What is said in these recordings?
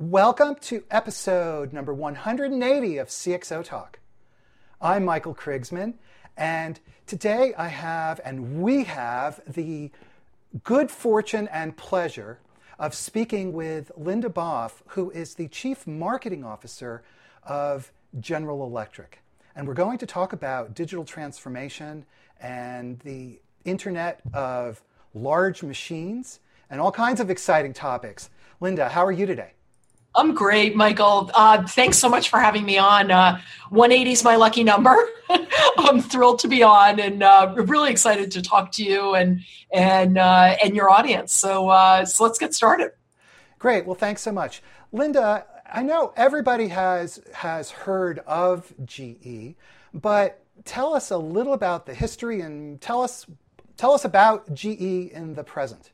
Welcome to episode number 180 of CXO Talk. I'm Michael Krigsman, and today I have, and we have, the good fortune and pleasure of speaking with Linda Boff, who is the Chief Marketing Officer of General Electric. And we're going to talk about digital transformation and the Internet of large machines and all kinds of exciting topics. Linda, how are you today? I'm great, Michael. Uh, thanks so much for having me on. Uh, 180 is my lucky number. I'm thrilled to be on, and uh, really excited to talk to you and and uh, and your audience. So uh, so let's get started. Great. Well, thanks so much, Linda. I know everybody has has heard of GE, but tell us a little about the history and tell us tell us about GE in the present.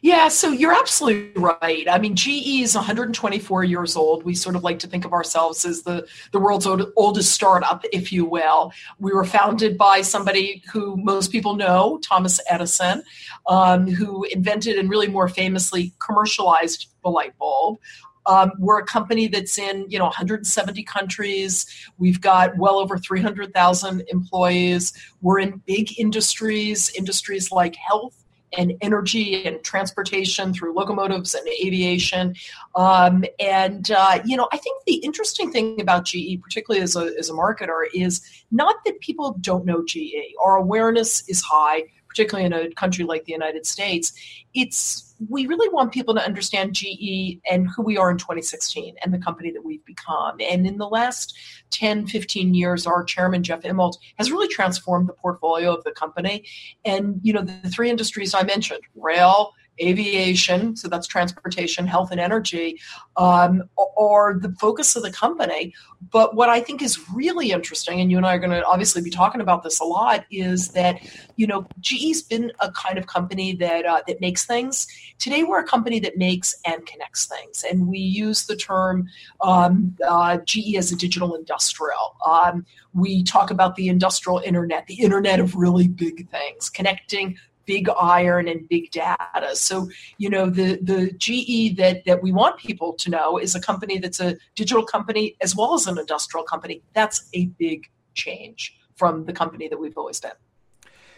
Yeah, so you're absolutely right. I mean, GE is 124 years old. We sort of like to think of ourselves as the, the world's old, oldest startup, if you will. We were founded by somebody who most people know, Thomas Edison, um, who invented and really more famously commercialized the light bulb. Um, we're a company that's in you know 170 countries. We've got well over 300,000 employees. We're in big industries, industries like health, and energy and transportation through locomotives and aviation. Um, and, uh, you know, I think the interesting thing about GE, particularly as a, as a marketer, is not that people don't know GE. Our awareness is high, particularly in a country like the United States. It's we really want people to understand GE and who we are in 2016 and the company that we've become. And in the last 10, 15 years, our chairman, Jeff Immelt, has really transformed the portfolio of the company. And, you know, the three industries I mentioned, rail, aviation, so that's transportation, health, and energy, um, are the focus of the company. But what I think is really interesting, and you and I are going to obviously be talking about this a lot, is that you know GE's been a kind of company that uh, that makes things. Today, we're a company that makes and connects things, and we use the term um, uh, GE as a digital industrial. Um, we talk about the industrial internet, the internet of really big things, connecting big iron and big data. So, you know, the, the GE that, that we want people to know is a company that's a digital company as well as an industrial company. That's a big change from the company that we've always been.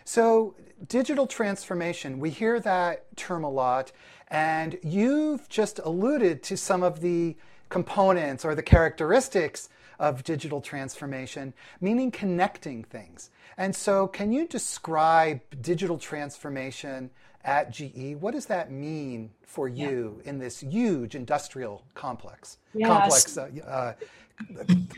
So, digital transformation, we hear that term a lot, and you've just alluded to some of the components or the characteristics of digital transformation, meaning connecting things. And so, can you describe digital transformation at GE? What does that mean for you yeah. in this huge industrial complex? Yes. Complex uh, uh,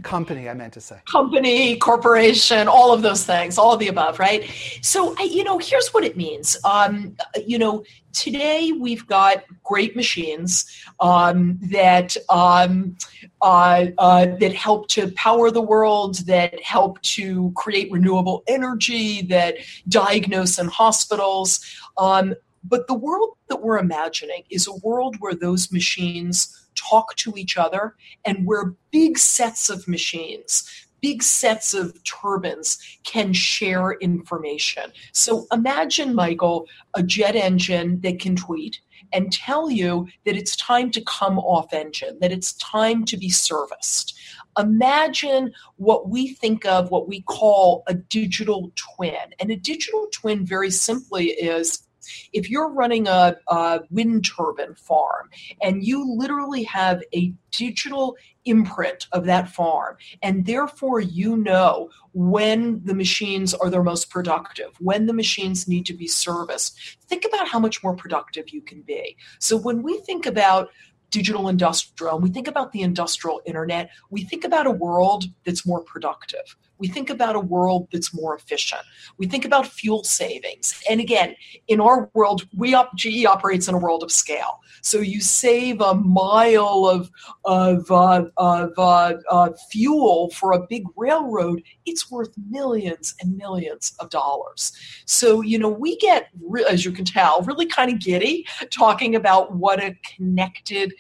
company i meant to say company corporation all of those things all of the above right so you know here's what it means um, you know today we've got great machines um, that um, uh, uh, that help to power the world that help to create renewable energy that diagnose in hospitals um, but the world that we're imagining is a world where those machines talk to each other and where big sets of machines big sets of turbines can share information. So imagine, Michael, a jet engine that can tweet and tell you that it's time to come off engine, that it's time to be serviced. Imagine what we think of, what we call a digital twin. And a digital twin, very simply, is if you're running a, a wind turbine farm and you literally have a digital imprint of that farm and therefore you know when the machines are their most productive when the machines need to be serviced think about how much more productive you can be so when we think about digital industrial and we think about the industrial internet we think about a world that's more productive we think about a world that's more efficient. We think about fuel savings. And again, in our world, we up, GE operates in a world of scale. So you save a mile of, of, uh, of uh, uh, fuel for a big railroad, it's worth millions and millions of dollars. So, you know, we get, as you can tell, really kind of giddy talking about what a connected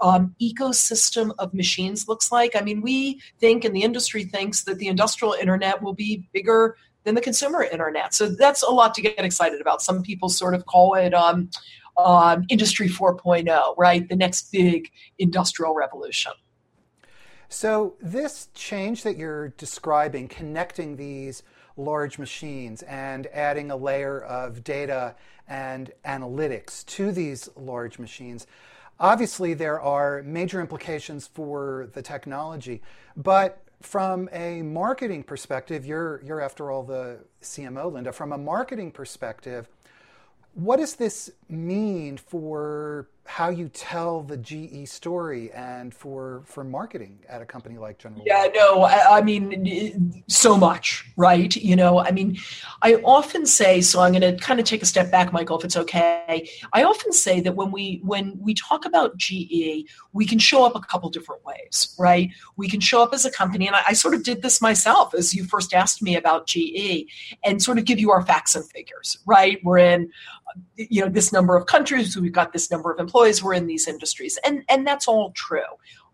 um, ecosystem of machines looks like. I mean, we think and the industry thinks that the industrial internet will be bigger than the consumer internet. So that's a lot to get excited about. Some people sort of call it um, um, Industry 4.0, right? The next big industrial revolution. So, this change that you're describing, connecting these large machines and adding a layer of data and analytics to these large machines, obviously there are major implications for the technology. But from a marketing perspective, you're, you're after all the CMO, Linda. From a marketing perspective, what does this mean for how you tell the GE story and for for marketing at a company like General? Yeah, no, I, I, mean so much, right? You know, I mean, I often say so. I'm going to kind of take a step back, Michael, if it's okay. I often say that when we when we talk about GE, we can show up a couple different ways, right? We can show up as a company, and I, I sort of did this myself as you first asked me about GE, and sort of give you our facts and figures, right? We're in you know this number of countries we've got this number of employees we're in these industries and and that's all true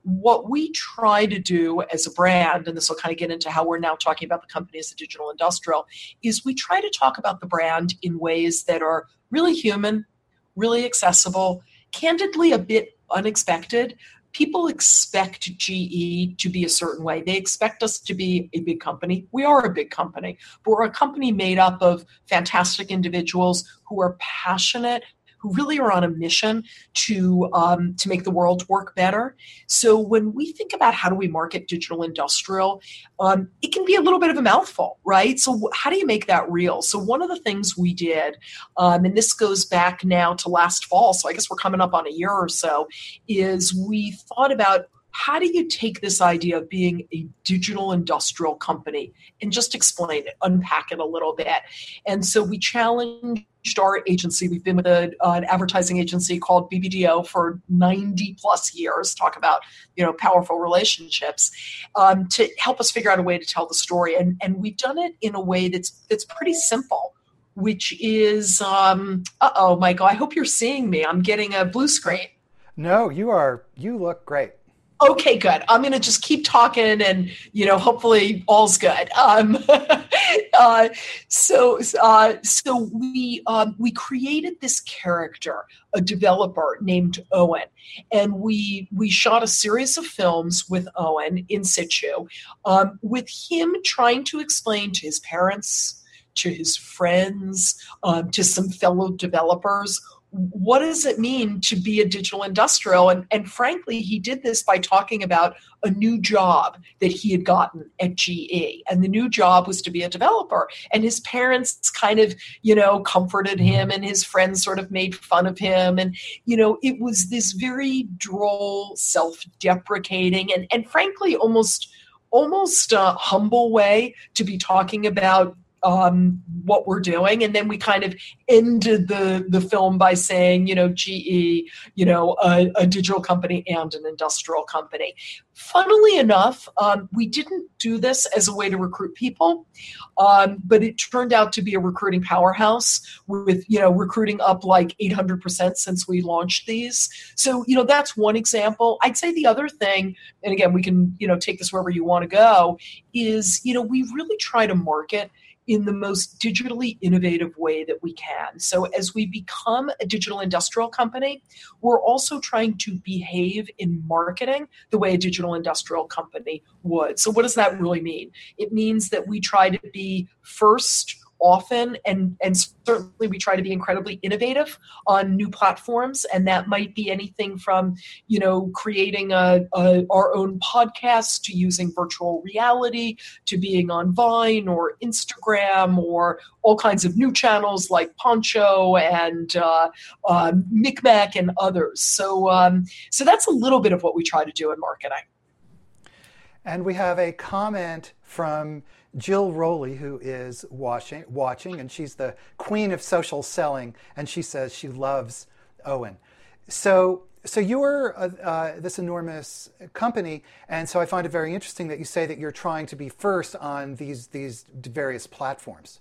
what we try to do as a brand and this will kind of get into how we're now talking about the company as a digital industrial is we try to talk about the brand in ways that are really human really accessible candidly a bit unexpected people expect GE to be a certain way. They expect us to be a big company. We are a big company, but we're a company made up of fantastic individuals who are passionate who really are on a mission to um, to make the world work better. So when we think about how do we market digital industrial, um, it can be a little bit of a mouthful, right? So how do you make that real? So one of the things we did, um, and this goes back now to last fall, so I guess we're coming up on a year or so, is we thought about how do you take this idea of being a digital industrial company and just explain it, unpack it a little bit? And so we challenged our agency. We've been with a, uh, an advertising agency called BBDO for 90 plus years. Talk about you know powerful relationships um, to help us figure out a way to tell the story, and and we've done it in a way that's that's pretty simple. Which is, um, uh oh, Michael. I hope you're seeing me. I'm getting a blue screen. No, you are. You look great okay good. I'm going to just keep talking and you know hopefully all's good. Um, uh, so uh, so we um, we created this character a developer named owen and we we shot a series of films with owen in situ um, with him trying to explain to his parents to his friends um, to some fellow developers what does it mean to be a digital industrial? And, and frankly, he did this by talking about a new job that he had gotten at GE. And the new job was to be a developer. And his parents kind of, you know, comforted mm-hmm. him and his friends sort of made fun of him. And, you know, it was this very droll, self deprecating, and, and frankly, almost almost a humble way to be talking about um, what we're doing. And then we kind of ended the, the film by saying, you know, GE, you know, a, a digital company and an industrial company. Funnily enough, um, we didn't do this as a way to recruit people, um, but it turned out to be a recruiting powerhouse with, you know, recruiting up like 800% since we launched these. So, you know, that's one example. I'd say the other thing, and again, we can, you know, take this wherever you want to go, is, you know, we really try to market in the most digitally innovative way that we can. So, as we become a digital industrial company, we're also trying to behave in marketing the way a digital industrial company would. So, what does that really mean? It means that we try to be first often and and certainly we try to be incredibly innovative on new platforms and that might be anything from you know creating a, a, our own podcast to using virtual reality to being on vine or instagram or all kinds of new channels like poncho and uh, uh, micmac and others. So um, so that's a little bit of what we try to do in marketing. And we have a comment from Jill Rowley, who is watching, watching, and she's the queen of social selling, and she says she loves Owen. So, so you're uh, uh, this enormous company, and so I find it very interesting that you say that you're trying to be first on these these various platforms.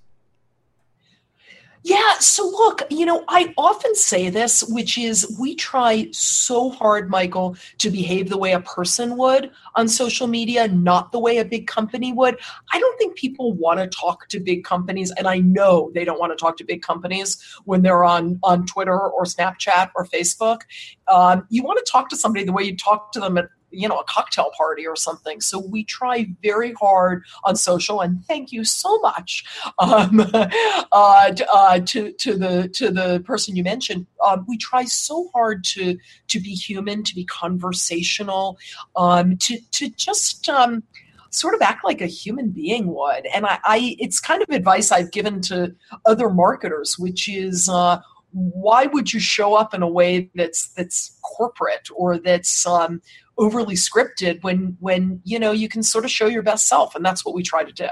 Yeah, so look, you know, I often say this, which is we try so hard, Michael, to behave the way a person would on social media, not the way a big company would. I don't think people want to talk to big companies, and I know they don't want to talk to big companies when they're on, on Twitter or Snapchat or Facebook. Um, you want to talk to somebody the way you talk to them at you know a cocktail party or something. So we try very hard on social and thank you so much um, uh, uh, to, to the to the person you mentioned. Um, we try so hard to to be human to be conversational um, to to just um, sort of act like a human being would. And I, I, it's kind of advice i've given to other marketers which is uh, why would you show up in a way that's that's corporate or that's um, overly scripted when when you know you can sort of show your best self and that's what we try to do.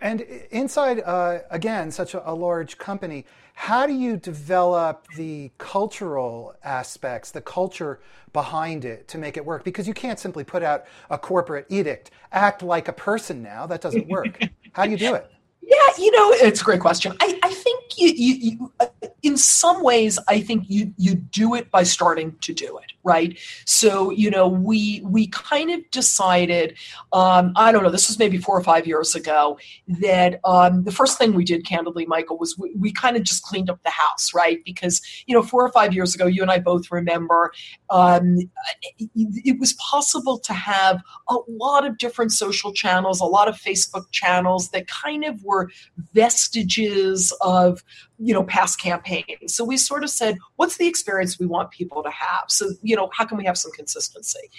And inside uh, again such a, a, large company how do you develop the cultural aspects the culture behind it to make it work? Because you can't simply put out a corporate edict act like a person now. That doesn't work. How do you do it? Yeah, you know, it's a great question. I, I think you, you, you, uh, in some ways, I think you you do it by starting to do it, right? So, you know, we we kind of decided, um, I don't know, this was maybe four or five years ago, that um, the first thing we did, candidly, Michael, was we, we kind of just cleaned up the house, right? Because you know, four or five years ago, you and I both remember, um, it, it was possible to have a lot of different social channels, a lot of Facebook channels that kind of were vestiges of you know past campaigns so we sort of said what's the experience we want people to have so you know how can we have some consistency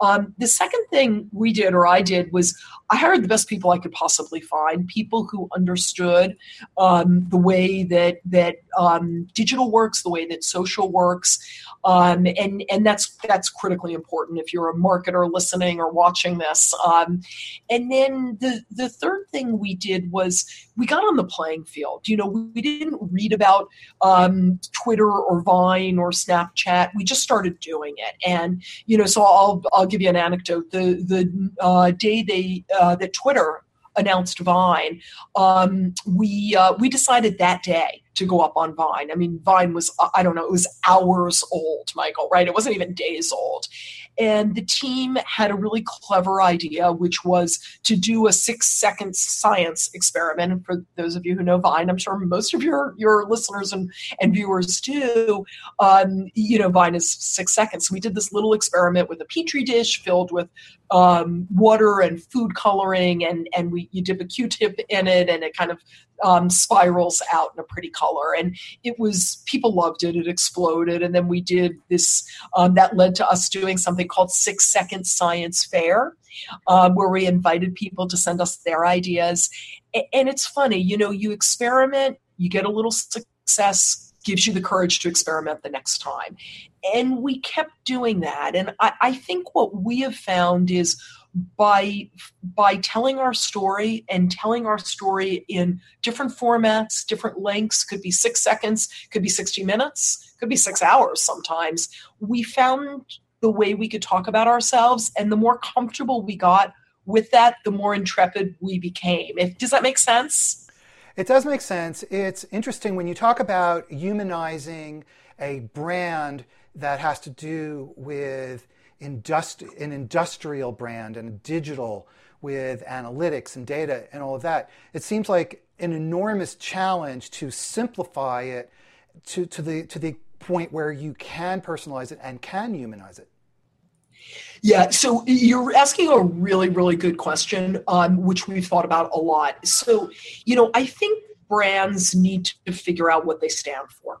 um, the second thing we did or i did was i hired the best people i could possibly find people who understood um, the way that that um, digital works the way that social works um, and and that's that's critically important if you're a marketer listening or watching this. Um, and then the the third thing we did was we got on the playing field. You know, we didn't read about um, Twitter or Vine or Snapchat. We just started doing it, and you know, so I'll I'll give you an anecdote. The the uh, day they uh, that Twitter announced Vine, um, we uh, we decided that day to go up on Vine. I mean, Vine was I don't know, it was hours old, Michael, right? It wasn't even days old, and the team had a really clever idea, which was to do a six second science experiment. And for those of you who know Vine, I'm sure most of your, your listeners and, and viewers do. Um, you know, Vine is six seconds. So we did this little experiment with a petri dish filled with um, water and food coloring, and, and we you dip a Q tip in it, and it kind of um, spirals out in a pretty color. And it was, people loved it. It exploded. And then we did this, um, that led to us doing something called Six Second Science Fair, um, where we invited people to send us their ideas. And it's funny, you know, you experiment, you get a little success, gives you the courage to experiment the next time. And we kept doing that. And I, I think what we have found is by by telling our story and telling our story in different formats different lengths could be six seconds could be 60 minutes could be six hours sometimes we found the way we could talk about ourselves. And the more comfortable we got with that the more intrepid we became. If, does that make sense? It does make sense. It's interesting when you talk about humanizing a brand that has to do with industri- an industrial brand and digital with analytics and data and all of that. It seems like an enormous challenge to simplify it to, to the to the point where you can personalize it and can humanize it. Yeah, so you're asking a really, really good question, um, which we've thought about a lot. So, you know, I think brands need to figure out what they stand for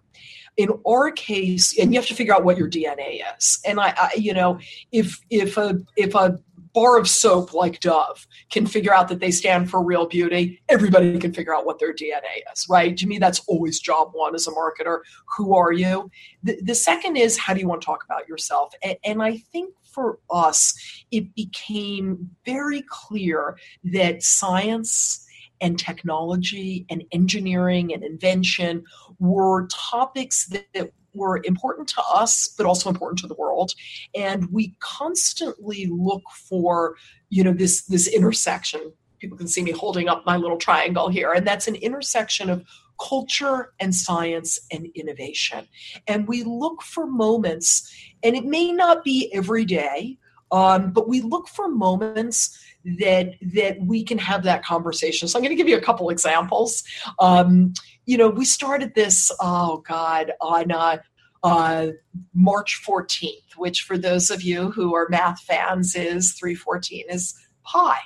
in our case, and you have to figure out what your DNA is. And I, I you know, if if a if a bar of soap like Dove can figure out that they stand for real beauty, everybody can figure out what their DNA is, right? To me, that's always job one as a marketer. Who are you? The, the second is how do you want to talk about yourself? And, and I think for us, it became very clear that science and technology and engineering and invention were topics that, were important to us but also important to the world and we constantly look for you know this this intersection people can see me holding up my little triangle here and that's an intersection of culture and science and innovation. And we look for moments, and it may not be every day, um, but we look for moments that that we can have that conversation. So I'm going to give you a couple examples. Um, you know, we started this. Oh God, on uh, uh, March 14th, which for those of you who are math fans is 314 is pi.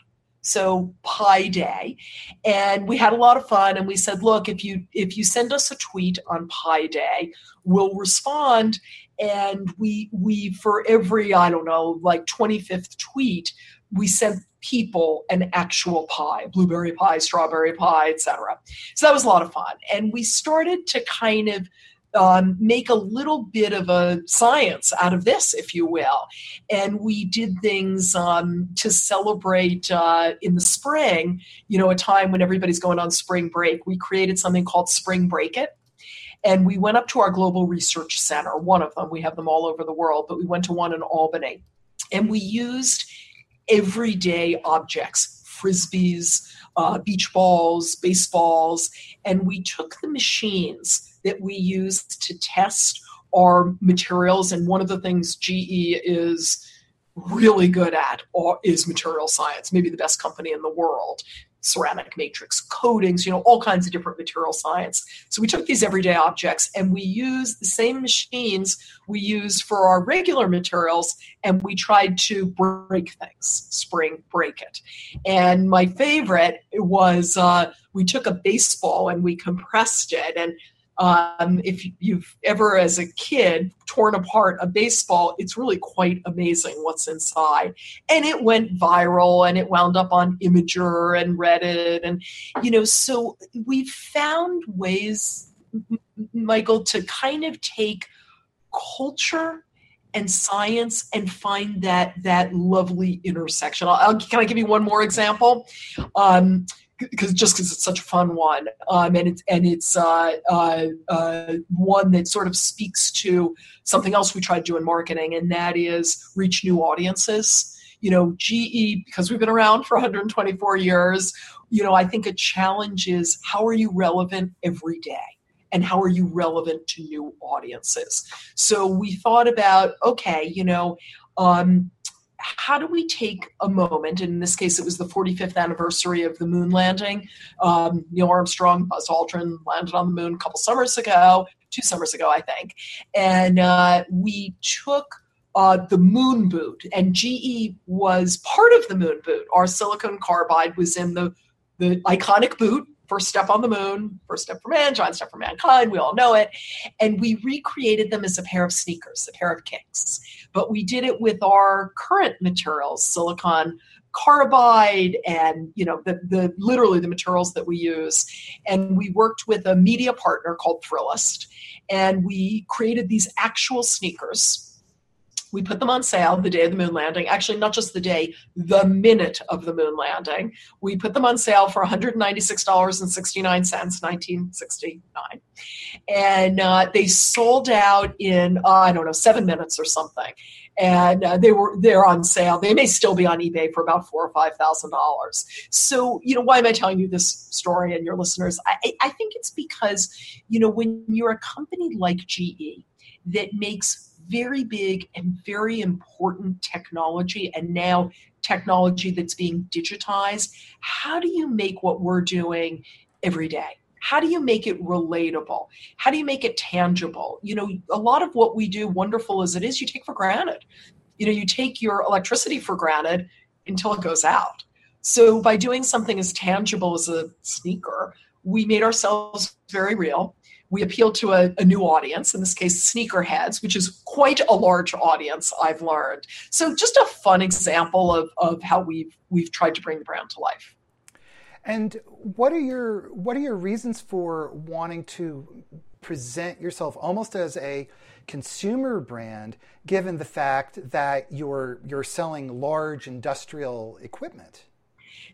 So Pi Day, and we had a lot of fun. And we said, look, if you if you send us a tweet on Pi Day, we'll respond. And we we for every I don't know like 25th tweet, we sent people an actual pie, blueberry pie, strawberry pie, etc. So that was a lot of fun. And we started to kind of um, make a little bit of a science out of this, if you will. And we did things um, to celebrate uh, in the spring, you know, a time when everybody's going on spring break. We created something called Spring Break It. And we went up to our Global Research Center, one of them, we have them all over the world, but we went to one in Albany. And we used everyday objects, frisbees, uh, beach balls, baseballs, and we took the machines that we use to test our materials. And one of the things GE is really good at is material science, maybe the best company in the world. Ceramic matrix coatings, you know, all kinds of different material science. So we took these everyday objects and we used the same machines we use for our regular materials and we tried to break things, spring break it. And my favorite was uh, we took a baseball and we compressed it and um, if you've ever, as a kid, torn apart a baseball, it's really quite amazing what's inside. And it went viral and it wound up on Imgur and Reddit. And, you know, so we've found ways, Michael, to kind of take culture and science and find that that lovely intersection. I'll, can I give you one more example? Um, because just because it's such a fun one, um, and it's and it's uh, uh, uh, one that sort of speaks to something else we try to do in marketing, and that is reach new audiences. You know, GE because we've been around for 124 years. You know, I think a challenge is how are you relevant every day, and how are you relevant to new audiences. So we thought about okay, you know. Um, how do we take a moment, and in this case it was the 45th anniversary of the moon landing. Um, Neil Armstrong, Buzz Aldrin landed on the moon a couple summers ago, two summers ago, I think. And uh, we took uh, the moon boot, and GE was part of the moon boot. Our silicon carbide was in the, the iconic boot first step on the moon, first step for man, giant step for mankind. We all know it. And we recreated them as a pair of sneakers, a pair of kicks. But we did it with our current materials, silicon carbide and you know the, the literally the materials that we use. And we worked with a media partner called thrillist and we created these actual sneakers we put them on sale the day of the moon landing. Actually, not just the day, the minute of the moon landing. We put them on sale for $196.69, 1969. And uh, they sold out in, uh, I don't know, seven minutes or something. And uh, they were they're on sale. They may still be on eBay for about four or five thousand dollars. So, you know, why am I telling you this story and your listeners? I, I think it's because, you know, when you're a company like GE that makes very big and very important technology and now technology that's being digitized. How do you make what we're doing every day? How do you make it relatable? How do you make it tangible? You know, a lot of what we do, wonderful as it is, you take for granted. You know, you take your electricity for granted until it goes out. So by doing something as tangible as a sneaker, we made ourselves very real we appeal to a, a, new audience, in this case, sneakerheads, which is quite a large audience, I've learned. So just a fun example of, of how we've we've tried to bring the brand to life. And what are your what are your reasons for wanting to present yourself almost as a consumer brand, given the fact that you're you're selling large industrial equipment?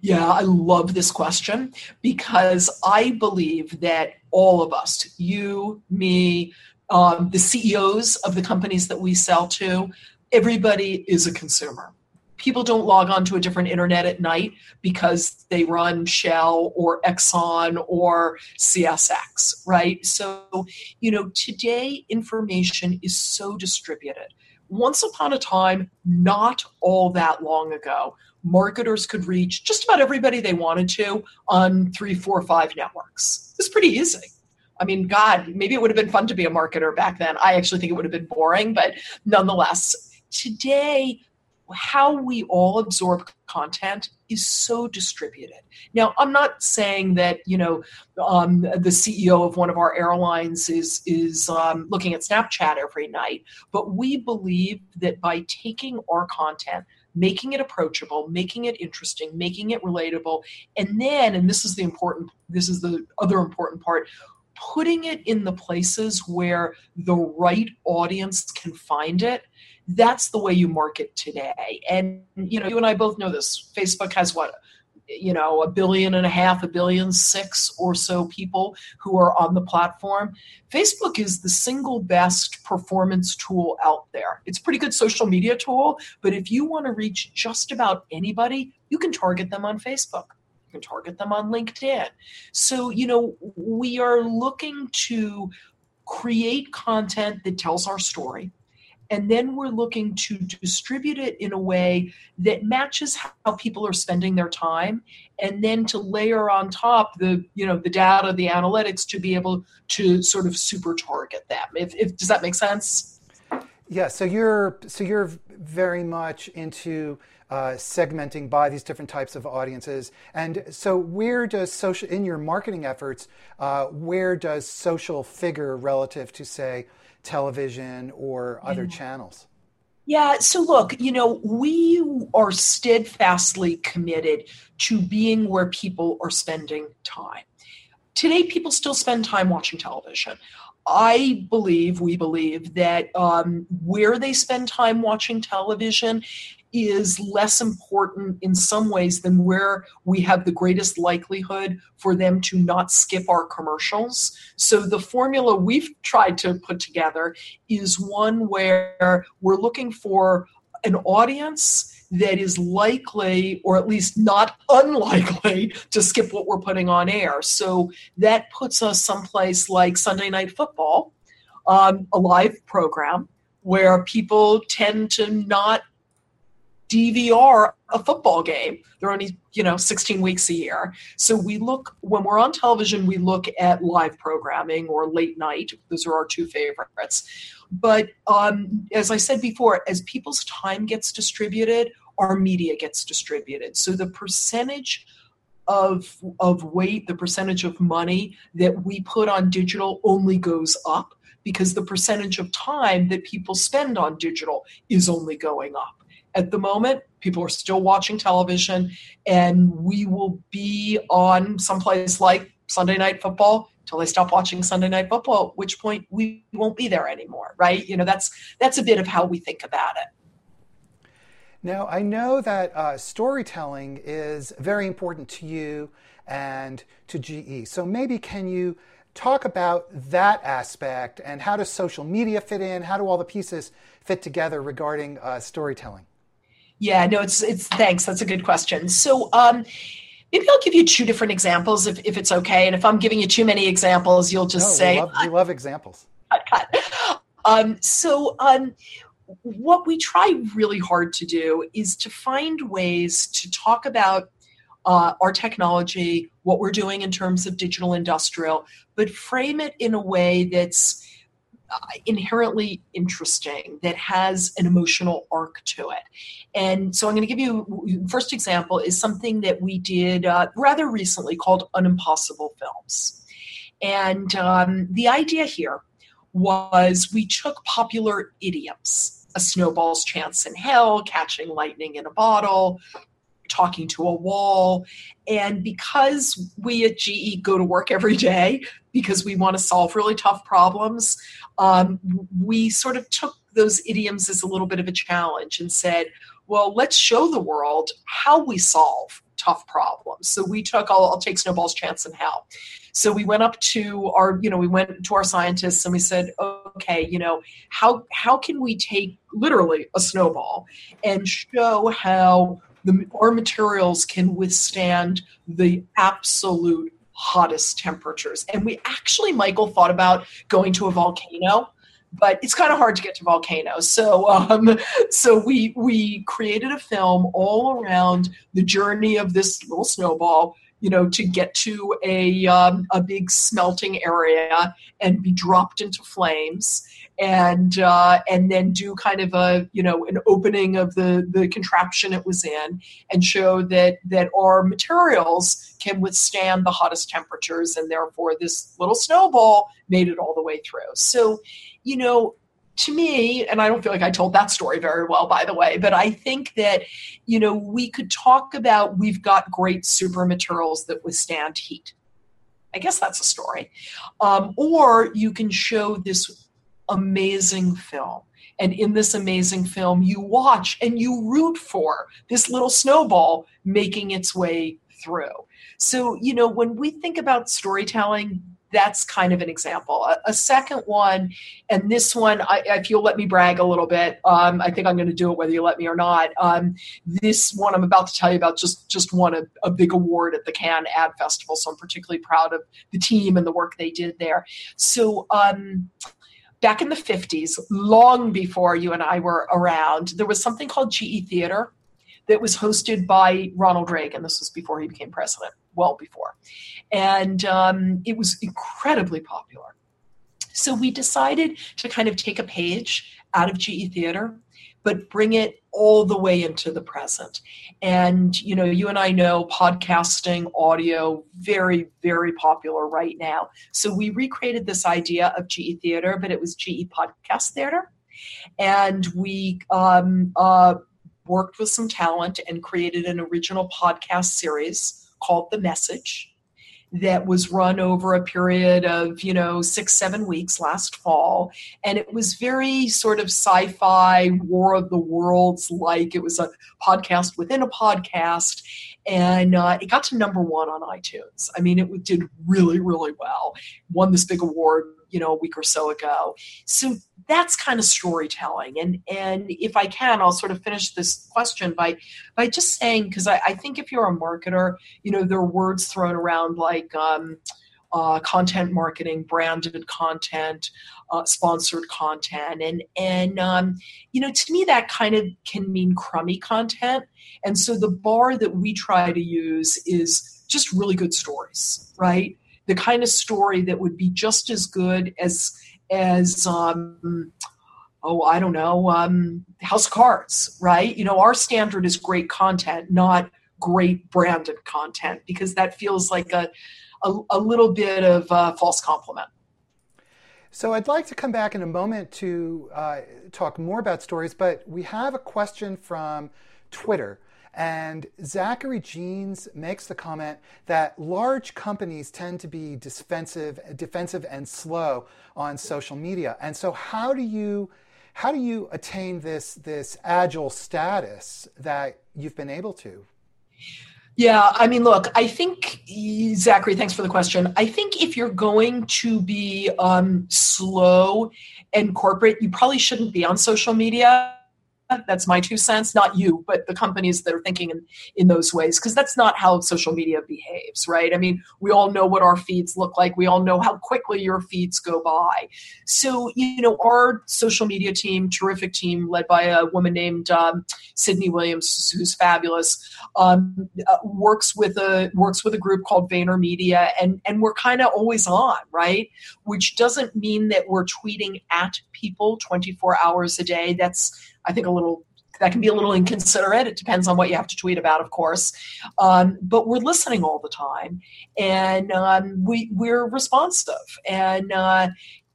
Yeah, I love this question because I believe that all of us, you, me, um, the CEOs of the companies that we sell to, everybody is a consumer people don't log on to a different internet at night because they run Shell or Exxon or CSX, right? So, you know, today information is so distributed. Once upon a time, not all that long ago, marketers could reach just about everybody they wanted to on three, four, five networks. It's pretty easy. I mean, God, maybe it would have been fun to be a marketer back then. I actually think it would have been boring, but nonetheless, today how we all absorb content is so distributed. Now, I'm not saying that you know um, the CEO of one of our airlines is is um, looking at Snapchat every night, but we believe that by taking our content, making it approachable, making it interesting, making it relatable, and then, and this is the important, this is the other important part. Putting it in the places where the right audience can find it that's the way you market today. And you know, you and I both know this. Facebook has what you know a billion and a half a billion six or so people who are on the platform facebook is the single best performance tool out there it's a pretty good social media tool but if you want to reach just about anybody you can target them on facebook you can target them on linkedin so you know we are looking to create content that tells our story and then we're looking to distribute it in a way that matches how people are spending their time and then to layer on top the you know the data the analytics to be able to sort of super target them if, if does that make sense yeah so you're so you're very much into uh, segmenting by these different types of audiences. And so, where does social, in your marketing efforts, uh, where does social figure relative to, say, television or other yeah. channels? Yeah, so look, you know, we are steadfastly committed to being where people are spending time. Today, people still spend time watching television. I believe, we believe, that um, where they spend time watching television is less important in some ways than where we have the greatest likelihood for them to not skip our commercials. So, the formula we've tried to put together is one where we're looking for an audience that is likely, or at least not unlikely, to skip what we're putting on air. So, that puts us someplace like Sunday Night Football, um, a live program where people tend to not DVR a football game. They're only, you know, 16 weeks a year. So we look, when we're on television, we look at live programming or late night. Those are our two favorites. But um, as I said before, as people's time gets distributed, our media gets distributed. So the percentage of, of weight, the percentage of money that we put on digital only goes up because the percentage of time that people spend on digital is only going up at the moment. People are still watching television, and we will be on someplace like Sunday Night Football till they stop watching Sunday Night Football. At which point we won't be there anymore, right? You know, that's that's a bit of how we think about it. Now, I know that uh, storytelling is very important to you and to GE. So maybe can you talk about that aspect and how does social media fit in? How do all the pieces fit together regarding uh, storytelling? Yeah, no, it's it's thanks. That's a good question. So um maybe I'll give you two different examples if, if it's okay. And if I'm giving you too many examples, you'll just no, say we love, we love examples. Cut, cut. Um, so um, what we try really hard to do is to find ways to talk about uh, our technology, what we're doing in terms of digital industrial, but frame it in a way that's inherently interesting that has an emotional arc to it. And so i'm going to give you first example is something that we did uh, rather recently called unimpossible films. And um, the idea here was we took popular idioms a snowball's chance in hell catching lightning in a bottle talking to a wall. And because we at GE go to work every day because we want to solve really tough problems, um, we sort of took those idioms as a little bit of a challenge and said, well, let's show the world how we solve tough problems. So we took, I'll, I'll take Snowball's chance in hell. So we went up to our, you know, we went to our scientists and we said, okay, you know, how how can we take literally a snowball and show how the our materials can withstand the absolute hottest temperatures? And we actually, Michael, thought about going to a volcano but it's kind of hard to get to volcanoes. So, um, so we we created a film all around the journey of this little snowball. You know, to get to a um, a big smelting area and be dropped into flames, and uh, and then do kind of a you know an opening of the the contraption it was in, and show that that our materials can withstand the hottest temperatures, and therefore this little snowball made it all the way through. So you know, to me, and I don't feel like I told that story very well, by the way, but I think that, you know, we could talk about we've got great super materials that withstand heat. I guess that's a story. Um, or you can show this amazing film. And in this amazing film, you watch and you root for this little snowball making its way through. So, you know, when we think about storytelling, that's kind of an example. A, a second one, and this one, I, if you'll let me brag a little bit, um, I think I'm going to do it whether you let me or not. Um, this one I'm about to tell you about just just won a, a big award at the Cannes Ad Festival, so I'm particularly proud of the team and the work they did there. So. Um, back in the 50s, long before you and I were around, there was something called GE Theater that was hosted by Ronald Reagan. This was before he became president, well before. And um, it was incredibly popular. So we decided to kind of take a page out of GE Theater, but bring it all the way into the present. And, you know, you and I know podcasting, audio, very, very popular right now. So we recreated this idea of GE Theater, but it was GE Podcast Theater. And we um, uh, worked with some talent and created an original podcast series called The Message that was run over a period of, you know, six, seven weeks last fall. And it was very sort of sci fi, War of the Worlds like. It was a podcast within a podcast. And uh, it got to number one on iTunes. I mean, it did really, really well. Won this big award you know a week or so ago so that's kind of storytelling and and if i can i'll sort of finish this question by by just saying because I, I, think if you're a marketer you know there are words thrown around like um, uh, content marketing, branded content, uh, sponsored content, and and um, you know to me that kind of can mean crummy content. And so the bar that we try to use is just really good stories, right? the kind of story that would be just as good as as um, oh I don't know um, House of Cards, right? You know, our standard is great content, not great branded content, because that feels like a a, a little bit of a false compliment. So I'd like to come back in a moment to uh, talk more about stories, but we have a question from Twitter. And Zachary Jeans makes the comment that large companies tend to be defensive, defensive and slow on social media. And so, how do you how do you attain this this agile status that you've been able to? Yeah, I mean, look, I think Zachary, thanks for the question. I think if you're going to be um, slow and corporate, you probably shouldn't be on social media that's my two cents, not you, but the companies that are thinking in, in those ways, because that's not how social media behaves, right? I mean, we all know what our feeds look like. We all know how quickly your feeds go by. So, you know, our social media team, terrific team led by a woman named um, Sydney Williams, who's fabulous, um, uh, works with a works with a group called VaynerMedia, and and we're kind of always on, right? Which doesn't mean that we're tweeting at people 24 hours a day. That's I think a little that can be a little inconsiderate. It depends on what you have to tweet about, of course. Um, but we're listening all the time, and um, we we're responsive. And uh,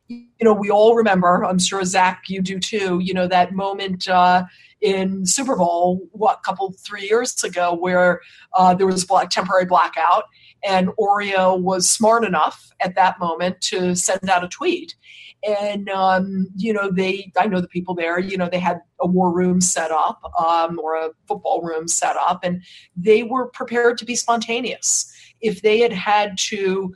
you know, we all remember. I'm sure Zach, you do too. You know that moment. Uh, in Super Bowl, what couple three years ago, where uh, there was a black, temporary blackout, and Oreo was smart enough at that moment to send out a tweet. And um, you know, they I know the people there. You know, they had a war room set up um, or a football room set up, and they were prepared to be spontaneous. If they had had to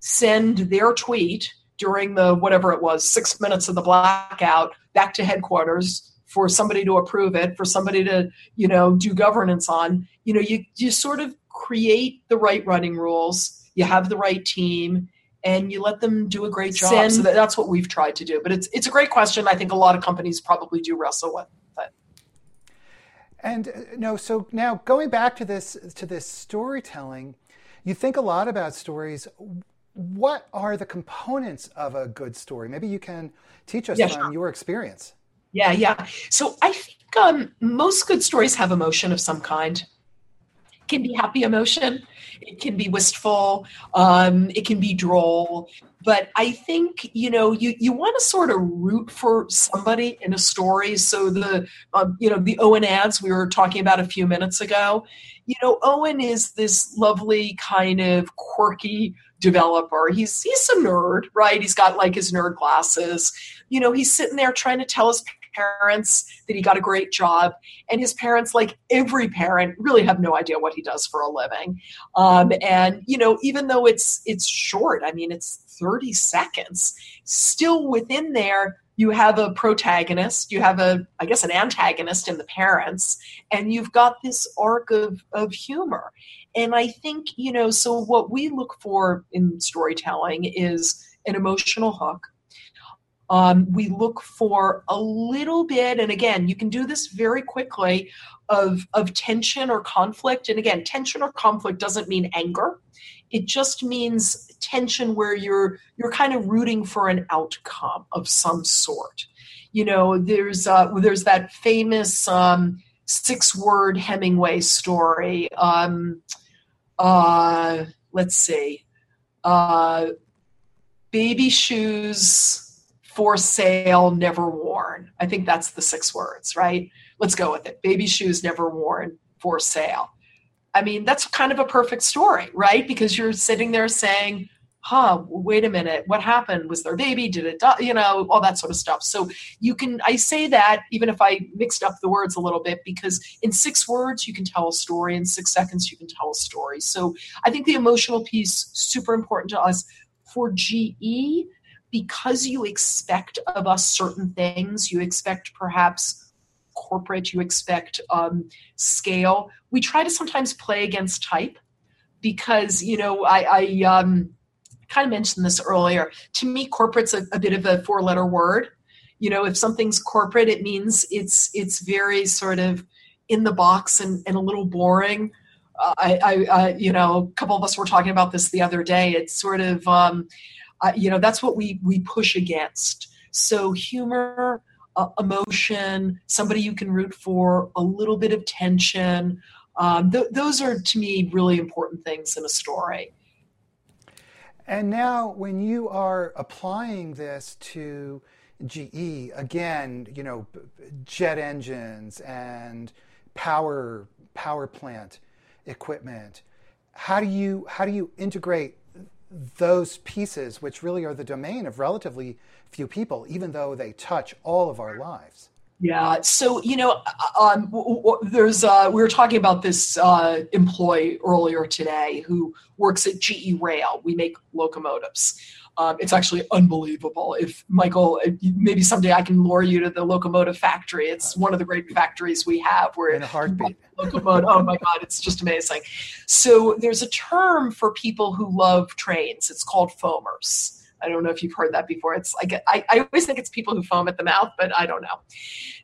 send their tweet during the whatever it was six minutes of the blackout back to headquarters for somebody to approve it for somebody to you know do governance on you know you you sort of create the right running rules you have the right team and you let them do a great job Send, so that, that's what we've tried to do but it's it's a great question i think a lot of companies probably do wrestle with it and uh, no so now going back to this to this storytelling you think a lot about stories what are the components of a good story? Maybe you can teach us yeah, from sure. your experience. Yeah, yeah. So I think um, most good stories have emotion of some kind. It can be happy emotion, it can be wistful, um, it can be droll. But I think you know you you want to sort of root for somebody in a story. So the um, you know the Owen ads we were talking about a few minutes ago. You know Owen is this lovely kind of quirky developer. He's he's a nerd, right? He's got like his nerd glasses. You know, he's sitting there trying to tell his parents that he got a great job and his parents like every parent really have no idea what he does for a living um, and you know even though it's it's short i mean it's 30 seconds still within there you have a protagonist you have a i guess an antagonist in the parents and you've got this arc of of humor and I think, you know, so what we look for in storytelling is an emotional hook. Um, we look for a little bit, and again, you can do this very quickly, of, of tension or conflict. And again, tension or conflict doesn't mean anger. It just means tension where you're you're kind of rooting for an outcome of some sort. You know, there's uh, there's that famous um, six word Hemingway story. Um, uh, let's see, uh, baby shoes for sale, never worn. I think that's the six words, right? Let's go with it. Baby shoes never worn for sale. I mean, that's kind of a perfect story, right? Because you're sitting there saying, huh, wait a minute, what happened? Was there a baby? Did it die? You know, all that sort of stuff. So you can, I say that even if I mixed up the words a little bit, because in six words, you can tell a story. In six seconds, you can tell a story. So I think the emotional piece, super important to us. For GE, because you expect of us certain things, you expect perhaps corporate, you expect um, scale. We try to sometimes play against type because, you know, I, I um, kind of mentioned this earlier. To me, corporate's a, a bit of a four letter word. You know, if something's corporate, it means it's it's very sort of in the box and, and a little boring. Uh, I, I, I, you know, a couple of us were talking about this the other day. It's sort of, um, uh, you know, that's what we we push against. So humor, uh, emotion, somebody you can root for, a little bit of tension. Um, th- those are to me really important things in a story. And now, when you are applying this to GE, again, you know, jet engines and power power plant equipment, how do you how do you integrate those pieces, which really are the domain of relatively few people, even though they touch all of our lives? Yeah. So you know, uh, um, there's uh, we were talking about this uh, employee earlier today who works at GE Rail. We make locomotives. Um, it's actually unbelievable. If Michael, maybe someday I can lure you to the locomotive factory. It's one of the great factories we have. Where in a heartbeat. Locomotive. Oh my God, it's just amazing. So there's a term for people who love trains. It's called foamers I don't know if you've heard that before. It's like I, I always think it's people who foam at the mouth, but I don't know.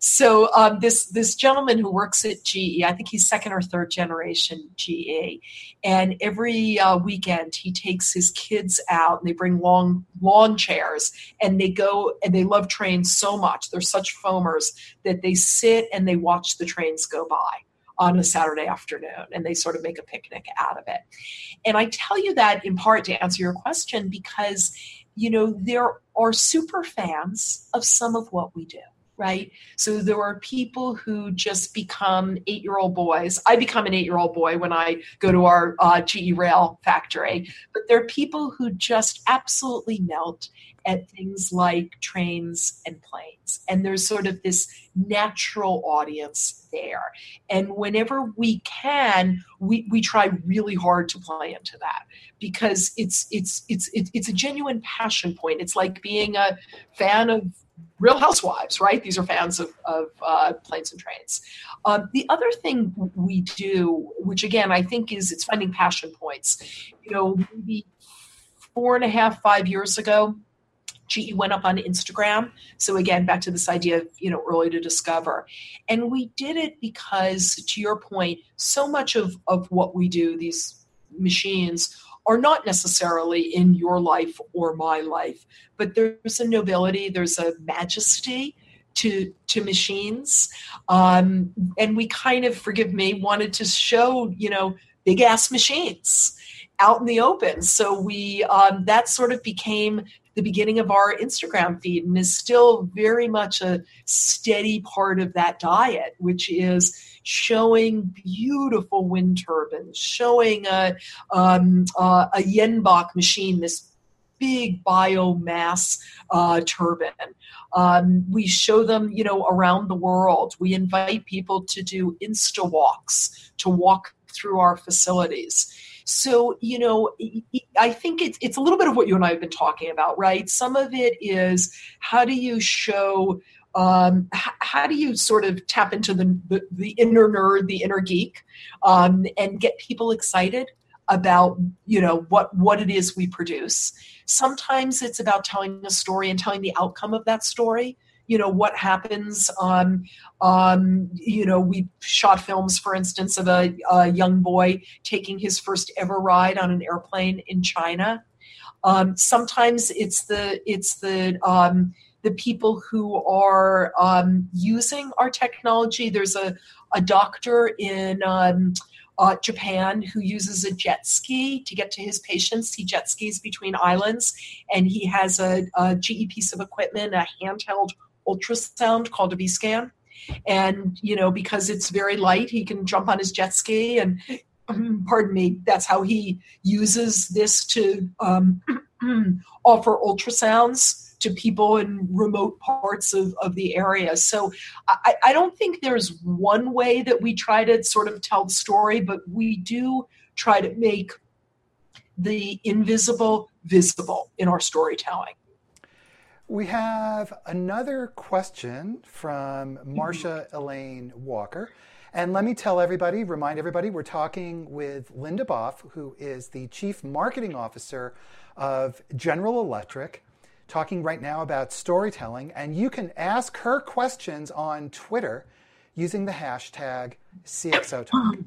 So um, this this gentleman who works at GE, I think he's second or third generation GE, and every uh, weekend he takes his kids out and they bring long lawn chairs and they go and they love trains so much. They're such foamers that they sit and they watch the trains go by on a Saturday afternoon and they sort of make a picnic out of it. And I tell you that in part to answer your question because you know, there are super fans of some of what we do. right? So there are people who just become eight year old boys. I become an eight year old boy when I go to our uh, GE Rail factory, but there are people who just absolutely melt at things like trains and planes. And there's sort of this natural audience there. And whenever we can, we, we try really hard to play into that because it's it's it's it's, a genuine passion point. It's like being a fan of Real Housewives, right? These are fans of, of uh, planes and trains. Um, the other thing we do, which again I think is it's finding passion points. You know, maybe four and a half, five years ago, GE went up on Instagram. So again, back to this idea of you know early to discover, and we did it because, to your point, so much of of what we do, these machines are not necessarily in your life or my life, but there's a nobility, there's a majesty to to machines, um, and we kind of, forgive me, wanted to show you know big ass machines out in the open. So we um, that sort of became the beginning of our Instagram feed and is still very much a steady part of that diet, which is showing beautiful wind turbines, showing a, um, uh, a Jenbacher machine, this big biomass uh, turbine. Um, we show them, you know, around the world. We invite people to do Insta walks, to walk through our facilities. So, you know, I think it's, it's a little bit of what you and I have been talking about, right? Some of it is how do you show um, h- how do you sort of tap into the, the, the inner nerd, the inner geek, um, and get people excited about you know what what it is we produce? Sometimes it's about telling a story and telling the outcome of that story. You know what happens. Um, um, you know we shot films, for instance, of a, a young boy taking his first ever ride on an airplane in China. Um, sometimes it's the it's the um, the people who are um, using our technology. There's a, a doctor in um, uh, Japan who uses a jet ski to get to his patients. He jet skis between islands, and he has a, a GE piece of equipment, a handheld ultrasound called a V scan. And you know, because it's very light, he can jump on his jet ski and pardon me, that's how he uses this to um, offer ultrasounds to people in remote parts of, of the area. So I, I don't think there's one way that we try to sort of tell the story, but we do try to make the invisible visible in our storytelling. We have another question from Marsha Elaine Walker. And let me tell everybody, remind everybody, we're talking with Linda Boff, who is the Chief Marketing Officer of General Electric talking right now about storytelling, and you can ask her questions on Twitter using the hashtag CXOTalk.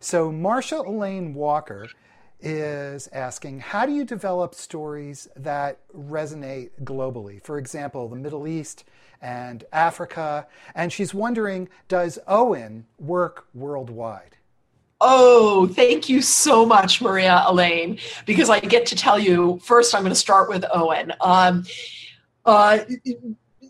So, Marsha Elaine Walker is asking How do you develop stories that resonate globally? For example, the Middle East and Africa. And she's wondering Does Owen work worldwide? Oh, thank you so much, Maria Elaine, because I get to tell you first, I'm going to start with Owen. Um, uh,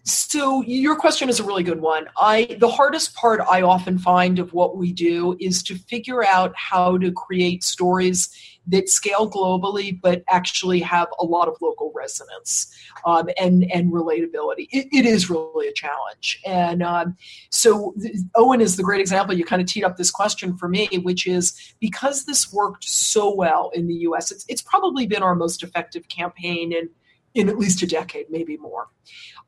so your question is a really good one. I the hardest part I often find of what we do is to figure out how to create stories that scale globally but actually have a lot of local resonance um, and and relatability. It, it is really a challenge, and um, so Owen is the great example. You kind of teed up this question for me, which is because this worked so well in the U.S. It's it's probably been our most effective campaign in in at least a decade, maybe more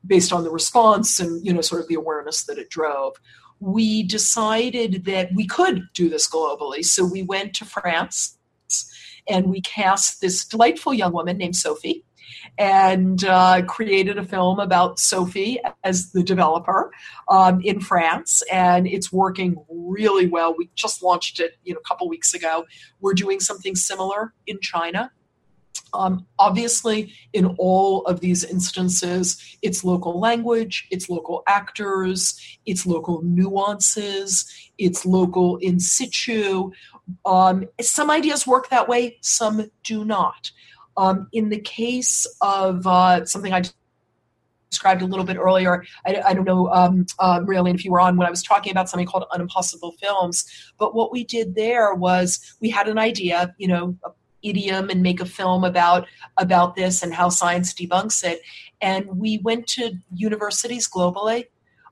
based on the response and you know sort of the awareness that it drove we decided that we could do this globally so we went to france and we cast this delightful young woman named sophie and uh, created a film about Sophie as the developer um, in France, and it's working really well. We just launched it, you know, a couple weeks ago. We're doing something similar in China um, obviously, in all of these instances, it's local language, it's local actors, it's local nuances, it's local in situ. Um, some ideas work that way, some do not. Um, in the case of uh, something I described a little bit earlier. I, I don't know, um, uh, if you were on when I was talking about something called Unimpossible Films. But what we did there was we had an idea, you know, idiom and make a film about about this and how science debunks it. And we went to universities globally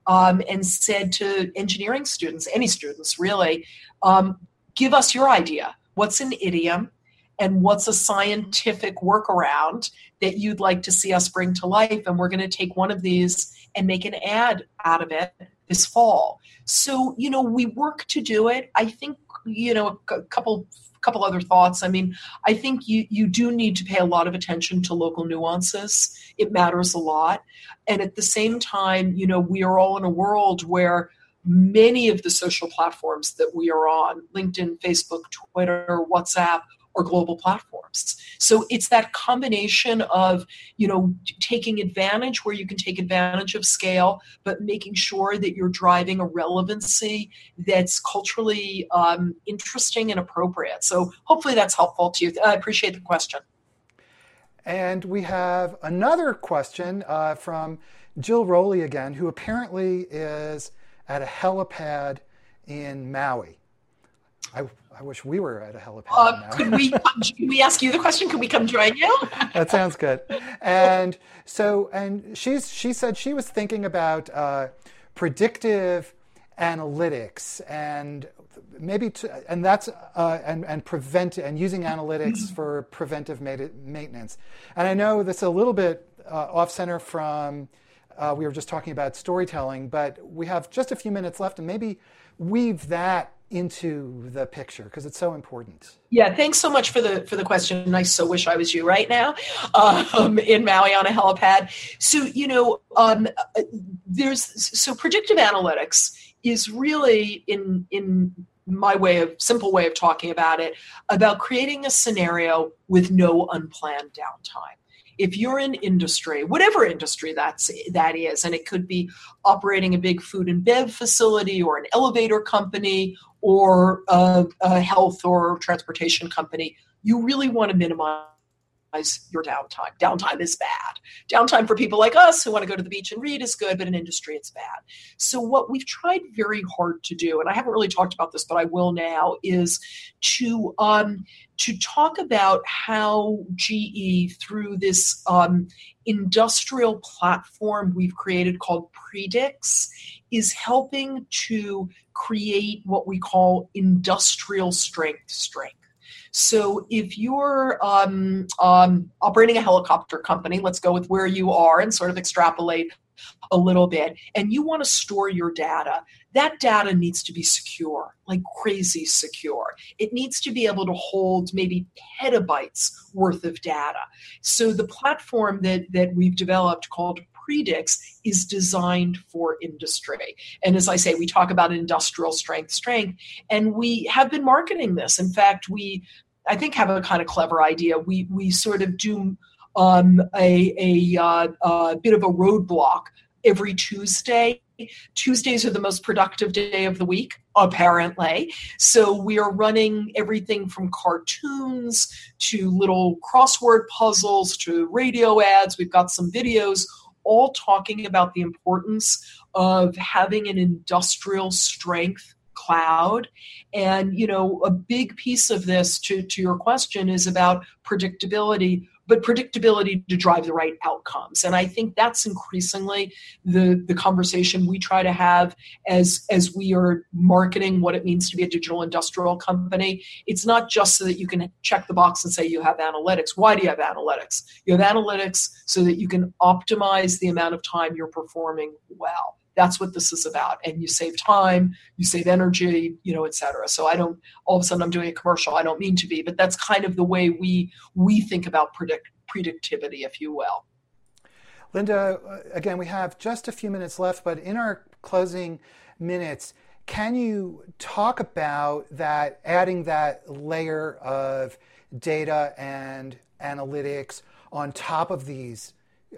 um, and said to engineering students, any students really, um, give us your idea. What's an idiom? and what's a scientific workaround that you'd like to see us bring to life and we're going to take one of these and make an ad out of it this fall. So you know we work to do it. I think you know a couple couple other thoughts. I mean i think you you do need to pay a lot of attention to local nuances. It matters a lot. And at the same time you know we are all in a world where many of the social platforms that we are on linkedin facebook twitter whatsapp or global platforms. So it's that combination of, you know, taking advantage where you can take advantage of scale, but making sure that you're driving a relevancy that's culturally um, interesting and appropriate. So hopefully that's helpful to you. I appreciate the question. And we have another question uh, from Jill Rowley again, who apparently is at a helipad in Maui. I, I wish we were at a helipad. Uh, could we can we ask you the question? Could we come join you? that sounds good. And so, and she's she said she was thinking about uh, predictive analytics and maybe to, and that's uh, and and prevent and using analytics for preventive maintenance. And I know that's a little bit uh, off center from. Uh, we were just talking about storytelling, but we have just a few minutes left, and maybe weave that into the picture because it's so important. Yeah, thanks so much for the for the question. I so wish I was you right now um, in Maui on a helipad. So you know, um, there's so predictive analytics is really in in my way of simple way of talking about it about creating a scenario with no unplanned downtime if you're in industry, whatever industry that's that is, and it could be operating a big food and bev facility or an elevator company or a, a health or transportation company, you really want to minimize your downtime. Downtime is bad. Downtime for people like us who want to go to the beach and read is good, but in industry it's bad. So, what we've tried very hard to do, and I haven't really talked about this, but I will now, is to um, to talk about how GE through this um, industrial platform we've created called Predix is helping to create what we call industrial strength strength. So if you're um, um, operating a helicopter company, let's go with where you are and sort of extrapolate a little bit, and you want to store your data, that data needs to be secure, like crazy secure. It needs to be able to hold maybe petabytes worth of data. So the platform that, that we've developed called Predix is designed for industry. And as I say, we talk about industrial strength strength, and we have been marketing this. In fact, we I think have a kind of clever idea. We we sort of do um, a a, uh, a bit of a roadblock every Tuesday. Tuesdays are the most productive day of the week, apparently. So we are running everything from cartoons to little crossword puzzles to radio ads. We've got some videos all talking about the importance of having an industrial strength cloud. And you know a big piece of this to, to your question is about predictability but predictability to drive the right outcomes. And i think that's increasingly the the conversation we try to have as as we are marketing what it means to be a digital industrial company. It's not just so that you can check the box and say you have analytics. Why do you have analytics? You have analytics so that you can optimize the amount of time you're performing well that's what this is about. And you save time you save energy you know et cetera. So i don't all of a sudden i'm doing a commercial i don't mean to be but that's kind of the way we we think about predict predictivity if you will. Linda uh, again we have just a few minutes left but in our closing minutes can you talk about that adding that layer of data and analytics on top of these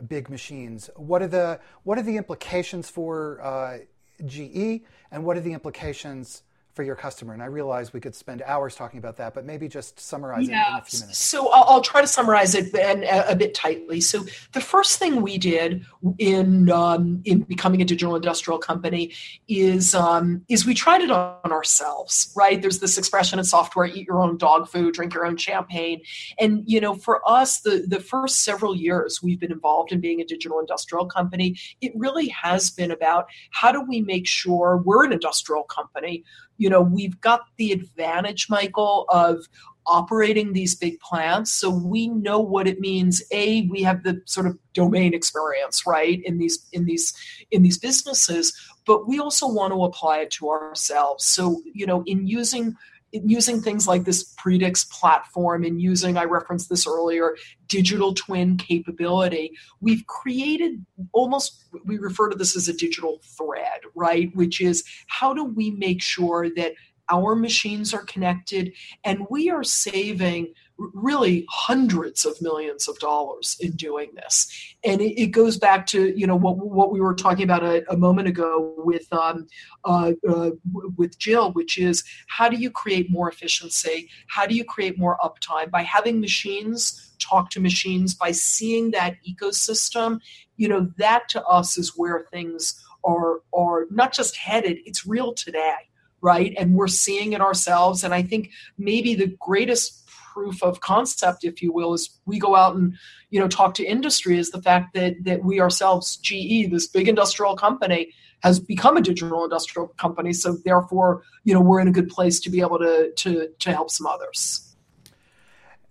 big machines. What are the what are the implications for uh, GE, and what are the implications for your customer? And I realize we could spend hours talking about that, but maybe just summarize yeah. it in a few minutes. So I'll, I'll try to summarize it and a, a, bit tightly. So the first thing we did in um, in becoming a digital industrial company is um, is we tried it on ourselves. Right? There's this expression in software: eat your own dog food, drink your own champagne. And you know, for us, the the first several years we've been involved in being a digital industrial company, it really has been about how do we make sure we're an industrial company you know, we've got the advantage, Michael, of operating these big plants. So we know what it means. A we have the sort of domain experience right in these in these in these businesses but we also want to apply it to ourselves. So you know in using using things like this Predix platform and using, I referenced this earlier, digital twin capability, we've created almost, we refer to this as a digital thread, right? Which is how do we make sure that our machines are connected and we are saving really hundreds of millions of dollars in doing this. And it, it goes back to you know what, what we were talking about a, a moment ago with um, uh, uh, with jill which is how do you create more efficiency? How do you create more uptime? By having machines talk to machines by seeing that ecosystem you know that to us is where things are are not just headed it's real today right? And we're seeing it ourselves. And i think maybe the greatest proof of concept, if you will, is we go out and you know talk to industry is the fact that that we ourselves, GE, this big industrial company, has become a digital industrial company. So therefore, you know, we're in a good place to be able to to to help some others.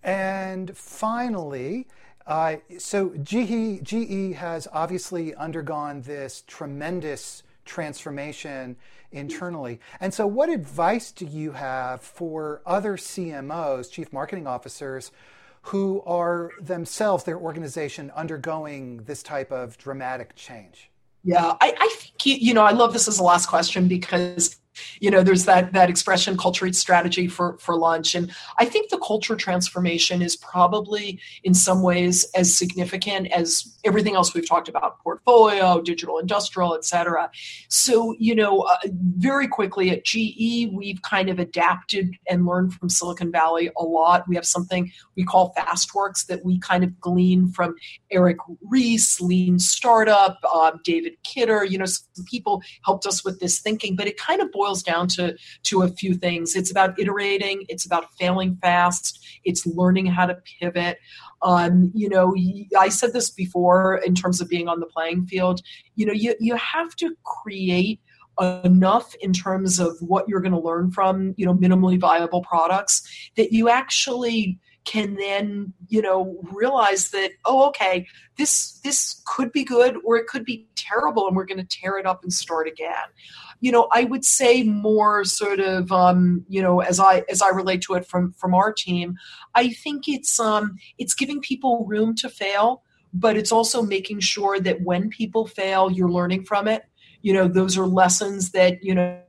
And finally, uh, so GE GE has obviously undergone this tremendous transformation internally. And so, what advice do you have for other CMOs, chief marketing officers, who are themselves, their organization, undergoing this type of dramatic change? Yeah, I, I think, you, you know, I love this as a last question because you know there's that that expression culture strategy for for lunch. And i think the culture transformation is probably in some ways as significant as everything else we've talked about portfolio digital industrial et cetera. So you know uh, very quickly at ge we've kind of adapted and learned from silicon valley a lot. We have something we call fastworks that we kind of glean from eric ries lean startup um, david kidder you know people helped us with this thinking but it kind of boils down to to a few things. It's about iterating. It's about failing fast. It's learning how to pivot. Um, you know, I said this before in terms of being on the playing field. You know, you you have to create enough in terms of what you're going to learn from you know minimally viable products that you actually can then you know realize that oh okay this this could be good or it could be terrible and we're going to tear it up and start again. You know i would say more sort of um, you know as i as i relate to it from from our team i think it's um it's giving people room to fail but it's also making sure that when people fail you're learning from it. You know those are lessons that you know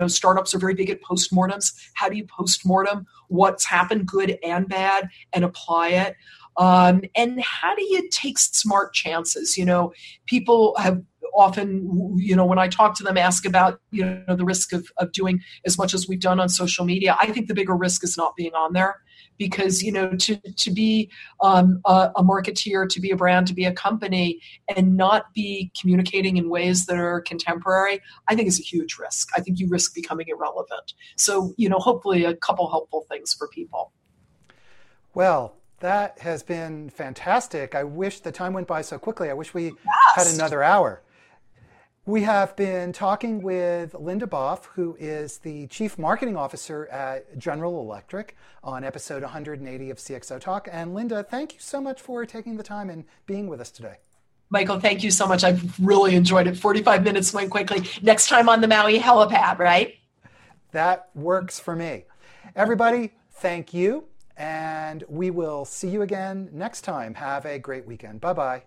know, startups are very big at postmortems. How do you postmortem what's happened, good and bad, and apply it? Um, and how do you take smart chances? You know, people have often, you know, when I talk to them, ask about, you know, the risk of, of doing as much as we've done on social media. I think the bigger risk is not being on there because you know to to be um, a, a marketeer to be a brand to be a company and not be communicating in ways that are contemporary i think is a huge risk i think you risk becoming irrelevant so you know hopefully a couple helpful things for people well that has been fantastic. I wish the time went by so quickly. I wish we had another hour. We have been talking with Linda Boff, who is the Chief Marketing Officer at General Electric, on episode 180 of CXO Talk. And Linda, thank you so much for taking the time and being with us today. Michael, thank you so much. I've really enjoyed it. 45 minutes went quickly. Next time on the Maui helipad, right? That works for me. Everybody, thank you. And we will see you again next time. Have a great weekend. Bye bye.